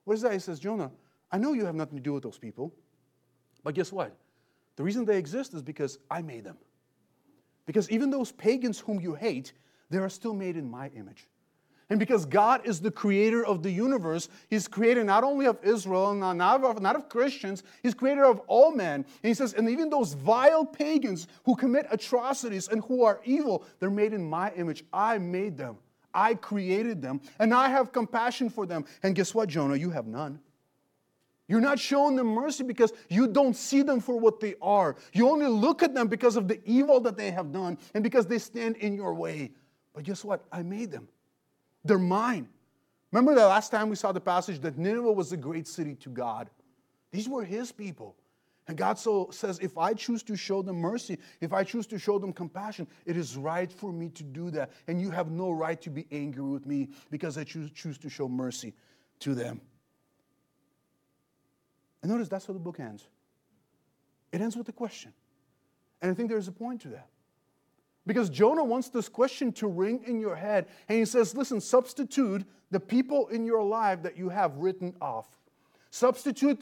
What is that? He says, Jonah, I know you have nothing to do with those people, but guess what? The reason they exist is because I made them. Because even those pagans whom you hate, they are still made in my image. And because God is the creator of the universe, He's creator not only of Israel, not of, not of Christians, He's creator of all men. And He says, and even those vile pagans who commit atrocities and who are evil, they're made in my image. I made them, I created them, and I have compassion for them. And guess what, Jonah? You have none. You're not showing them mercy because you don't see them for what they are. You only look at them because of the evil that they have done and because they stand in your way. But guess what? I made them. They're mine. Remember the last time we saw the passage that Nineveh was a great city to God? These were his people. And God so says, if I choose to show them mercy, if I choose to show them compassion, it is right for me to do that. And you have no right to be angry with me because I choose, choose to show mercy to them. And notice that's how the book ends. It ends with a question. And I think there's a point to that. Because Jonah wants this question to ring in your head. And he says, listen, substitute the people in your life that you have written off. Substitute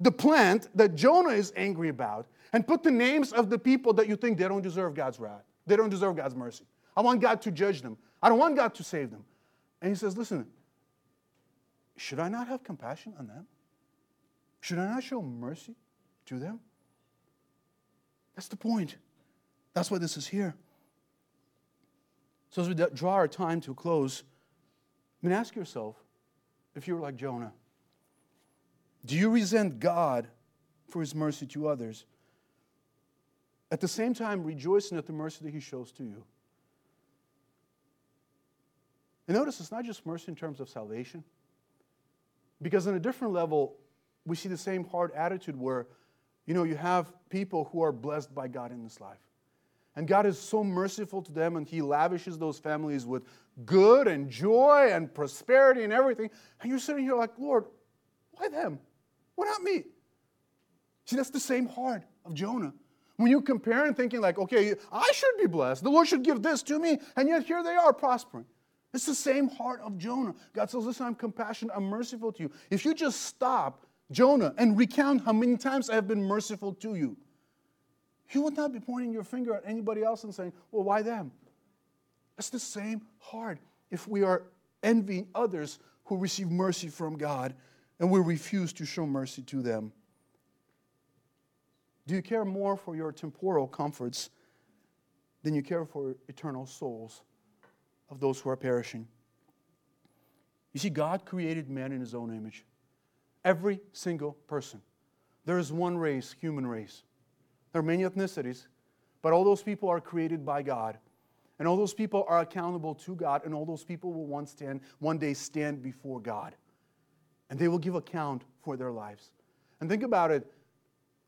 the plant that Jonah is angry about and put the names of the people that you think they don't deserve God's wrath. They don't deserve God's mercy. I want God to judge them. I don't want God to save them. And he says, listen, should I not have compassion on them? Should I not show mercy to them? That's the point. That's why this is here. So, as we draw our time to a close, I mean, ask yourself if you were like Jonah, do you resent God for his mercy to others? At the same time, rejoicing at the mercy that he shows to you. And notice it's not just mercy in terms of salvation, because on a different level, we see the same hard attitude where, you know, you have people who are blessed by God in this life. And God is so merciful to them, and He lavishes those families with good and joy and prosperity and everything. And you're sitting here like, Lord, why them? Why not me? See, that's the same heart of Jonah. When you compare and thinking, like, okay, I should be blessed, the Lord should give this to me, and yet here they are prospering. It's the same heart of Jonah. God says, Listen, I'm compassionate, I'm merciful to you. If you just stop, Jonah, and recount how many times I have been merciful to you, you would not be pointing your finger at anybody else and saying, well, why them? It's the same heart if we are envying others who receive mercy from God and we refuse to show mercy to them. Do you care more for your temporal comforts than you care for eternal souls of those who are perishing? You see, God created man in his own image. Every single person. There is one race, human race. There are many ethnicities, but all those people are created by God. And all those people are accountable to God, and all those people will one, stand, one day stand before God. And they will give account for their lives. And think about it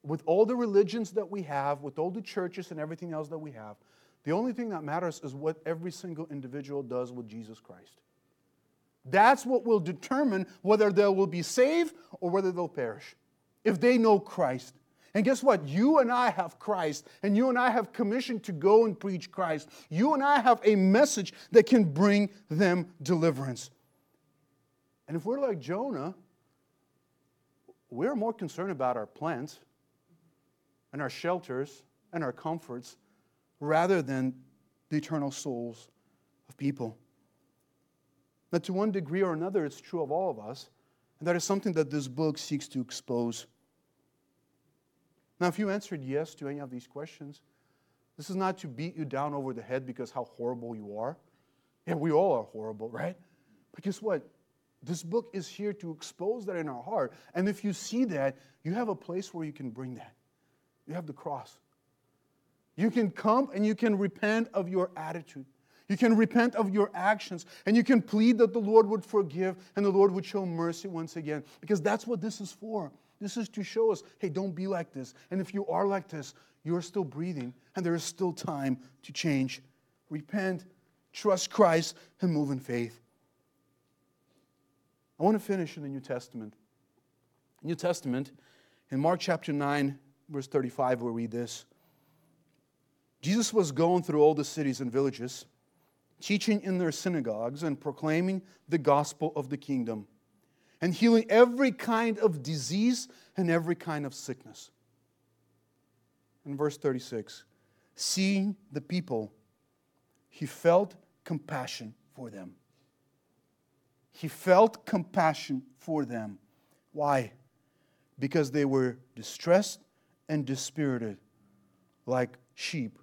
with all the religions that we have, with all the churches and everything else that we have, the only thing that matters is what every single individual does with Jesus Christ. That's what will determine whether they will be saved or whether they'll perish. If they know Christ, and guess what? You and I have Christ, and you and I have commission to go and preach Christ. You and I have a message that can bring them deliverance. And if we're like Jonah, we're more concerned about our plants and our shelters and our comforts rather than the eternal souls of people. Now, to one degree or another, it's true of all of us, and that is something that this book seeks to expose. Now, if you answered yes to any of these questions, this is not to beat you down over the head because how horrible you are. And we all are horrible, right? But guess what? This book is here to expose that in our heart. And if you see that, you have a place where you can bring that. You have the cross. You can come and you can repent of your attitude. You can repent of your actions and you can plead that the Lord would forgive and the Lord would show mercy once again because that's what this is for. This is to show us hey, don't be like this. And if you are like this, you're still breathing and there is still time to change. Repent, trust Christ, and move in faith. I want to finish in the New Testament. New Testament, in Mark chapter 9, verse 35, we read this. Jesus was going through all the cities and villages, teaching in their synagogues and proclaiming the gospel of the kingdom and healing every kind of disease and every kind of sickness. In verse 36, seeing the people, he felt compassion for them he felt compassion for them. Why? Because they were distressed and dispirited, like sheep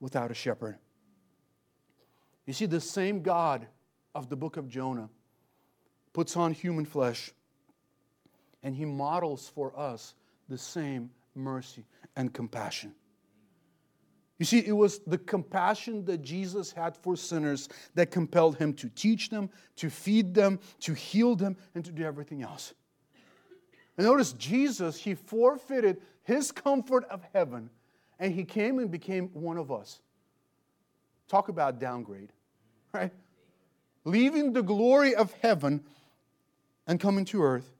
without a shepherd. You see, the same God of the book of Jonah puts on human flesh and he models for us the same mercy and compassion. You see, it was the compassion that Jesus had for sinners that compelled him to teach them, to feed them, to heal them, and to do everything else. And notice Jesus, he forfeited his comfort of heaven and he came and became one of us. Talk about downgrade, right? Leaving the glory of heaven and coming to earth,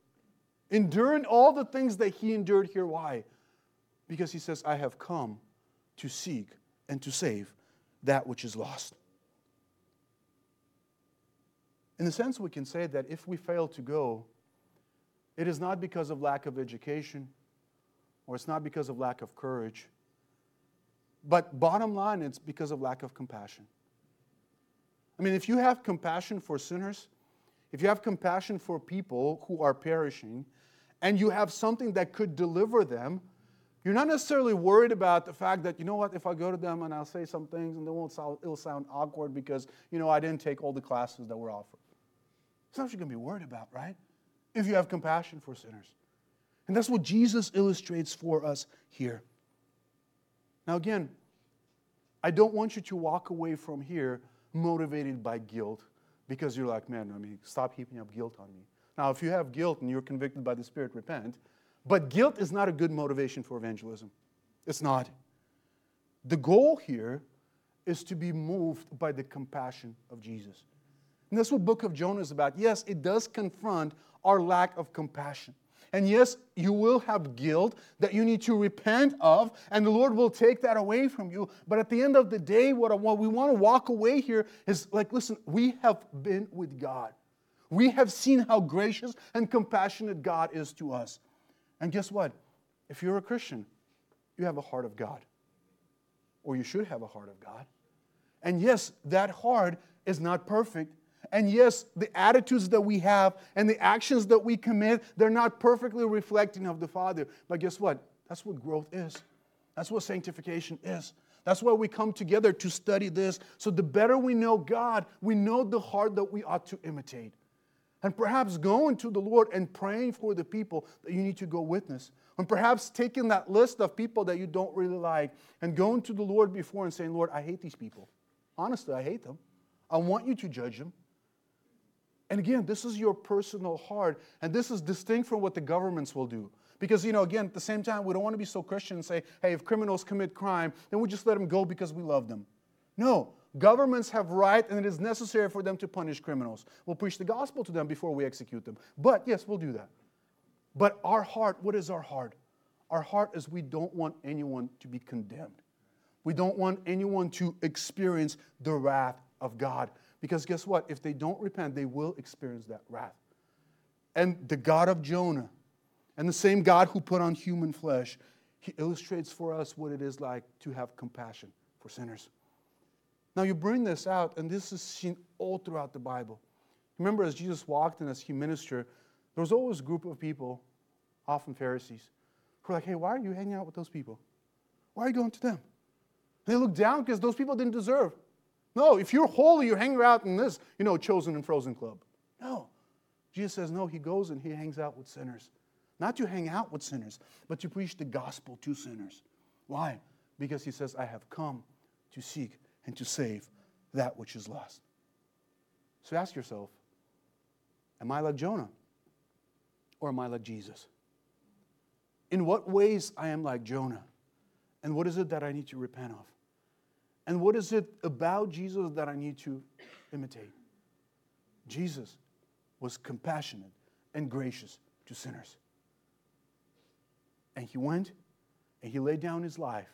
enduring all the things that he endured here. Why? Because he says, I have come to seek and to save that which is lost. In a sense, we can say that if we fail to go, it is not because of lack of education or it's not because of lack of courage, but bottom line, it's because of lack of compassion. I mean, if you have compassion for sinners, if you have compassion for people who are perishing, and you have something that could deliver them, you're not necessarily worried about the fact that, you know what, if I go to them and I'll say some things and they won't sound, it'll sound awkward because, you know, I didn't take all the classes that were offered. It's not what you're going to be worried about, right? If you have compassion for sinners. And that's what Jesus illustrates for us here. Now, again, I don't want you to walk away from here motivated by guilt because you're like, man, I mean, stop heaping up guilt on me. Now, if you have guilt and you're convicted by the Spirit, repent. But guilt is not a good motivation for evangelism. It's not. The goal here is to be moved by the compassion of Jesus. And that's what book of Jonah is about. Yes, it does confront our lack of compassion. And yes, you will have guilt that you need to repent of, and the Lord will take that away from you. But at the end of the day, what, what we want to walk away here is like, listen, we have been with God. We have seen how gracious and compassionate God is to us. And guess what? If you're a Christian, you have a heart of God, or you should have a heart of God. And yes, that heart is not perfect. And yes, the attitudes that we have and the actions that we commit, they're not perfectly reflecting of the Father. But guess what? That's what growth is. That's what sanctification is. That's why we come together to study this. So the better we know God, we know the heart that we ought to imitate. And perhaps going to the Lord and praying for the people that you need to go witness. And perhaps taking that list of people that you don't really like and going to the Lord before and saying, Lord, I hate these people. Honestly, I hate them. I want you to judge them. And again, this is your personal heart, and this is distinct from what the governments will do. Because, you know, again, at the same time, we don't want to be so Christian and say, hey, if criminals commit crime, then we just let them go because we love them. No, Governments have right, and it is necessary for them to punish criminals. We'll preach the gospel to them before we execute them. But yes, we'll do that. But our heart, what is our heart? Our heart is we don't want anyone to be condemned. We don't want anyone to experience the wrath of God. Because guess what? If they don't repent, they will experience that wrath. And the God of Jonah, and the same God who put on human flesh, he illustrates for us what it is like to have compassion for sinners. Now you bring this out, and this is seen all throughout the Bible. Remember, as Jesus walked and as he ministered, there was always a group of people, often Pharisees, who were like, hey, why are you hanging out with those people? Why are you going to them? And they look down because those people didn't deserve. No, if you're holy, you're hanging out in this, you know, chosen and frozen club. No. Jesus says, no, he goes and he hangs out with sinners. Not to hang out with sinners, but to preach the gospel to sinners. Why? Because he says, I have come to seek and to save that which is lost. So ask yourself Am I like Jonah? Or am I like Jesus? In what ways I am like Jonah? And what is it that I need to repent of? And what is it about Jesus that I need to imitate? Jesus was compassionate and gracious to sinners. And he went and he laid down his life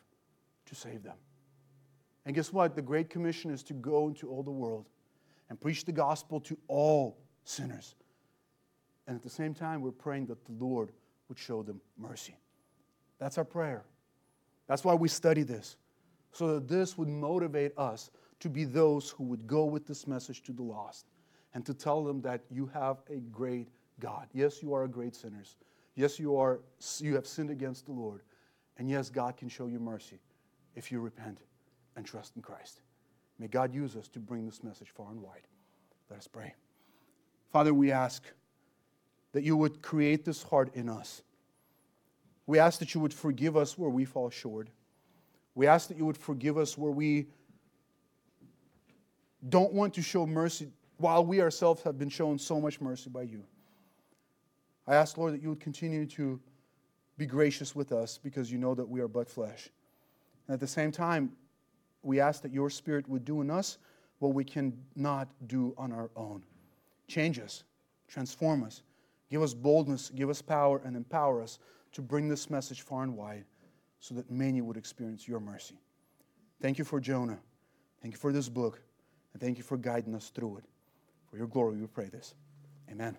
to save them. And guess what? The Great Commission is to go into all the world and preach the gospel to all sinners. And at the same time, we're praying that the Lord would show them mercy. That's our prayer. That's why we study this, so that this would motivate us to be those who would go with this message to the lost and to tell them that you have a great God. Yes, you are a great sinners. Yes, you are you have sinned against the Lord. And yes, God can show you mercy if you repent and trust in Christ. May God use us to bring this message far and wide. Let us pray. Father, we ask that you would create this heart in us. We ask that you would forgive us where we fall short. We ask that you would forgive us where we don't want to show mercy while we ourselves have been shown so much mercy by you. I ask, Lord, that you would continue to be gracious with us because you know that we are but flesh. And at the same time, we ask that your Spirit would do in us what we cannot do on our own. Change us, transform us, give us boldness, give us power, and empower us to bring this message far and wide so that many would experience your mercy. Thank you for Jonah. Thank you for this book. And thank you for guiding us through it. For your glory, we pray this. Amen.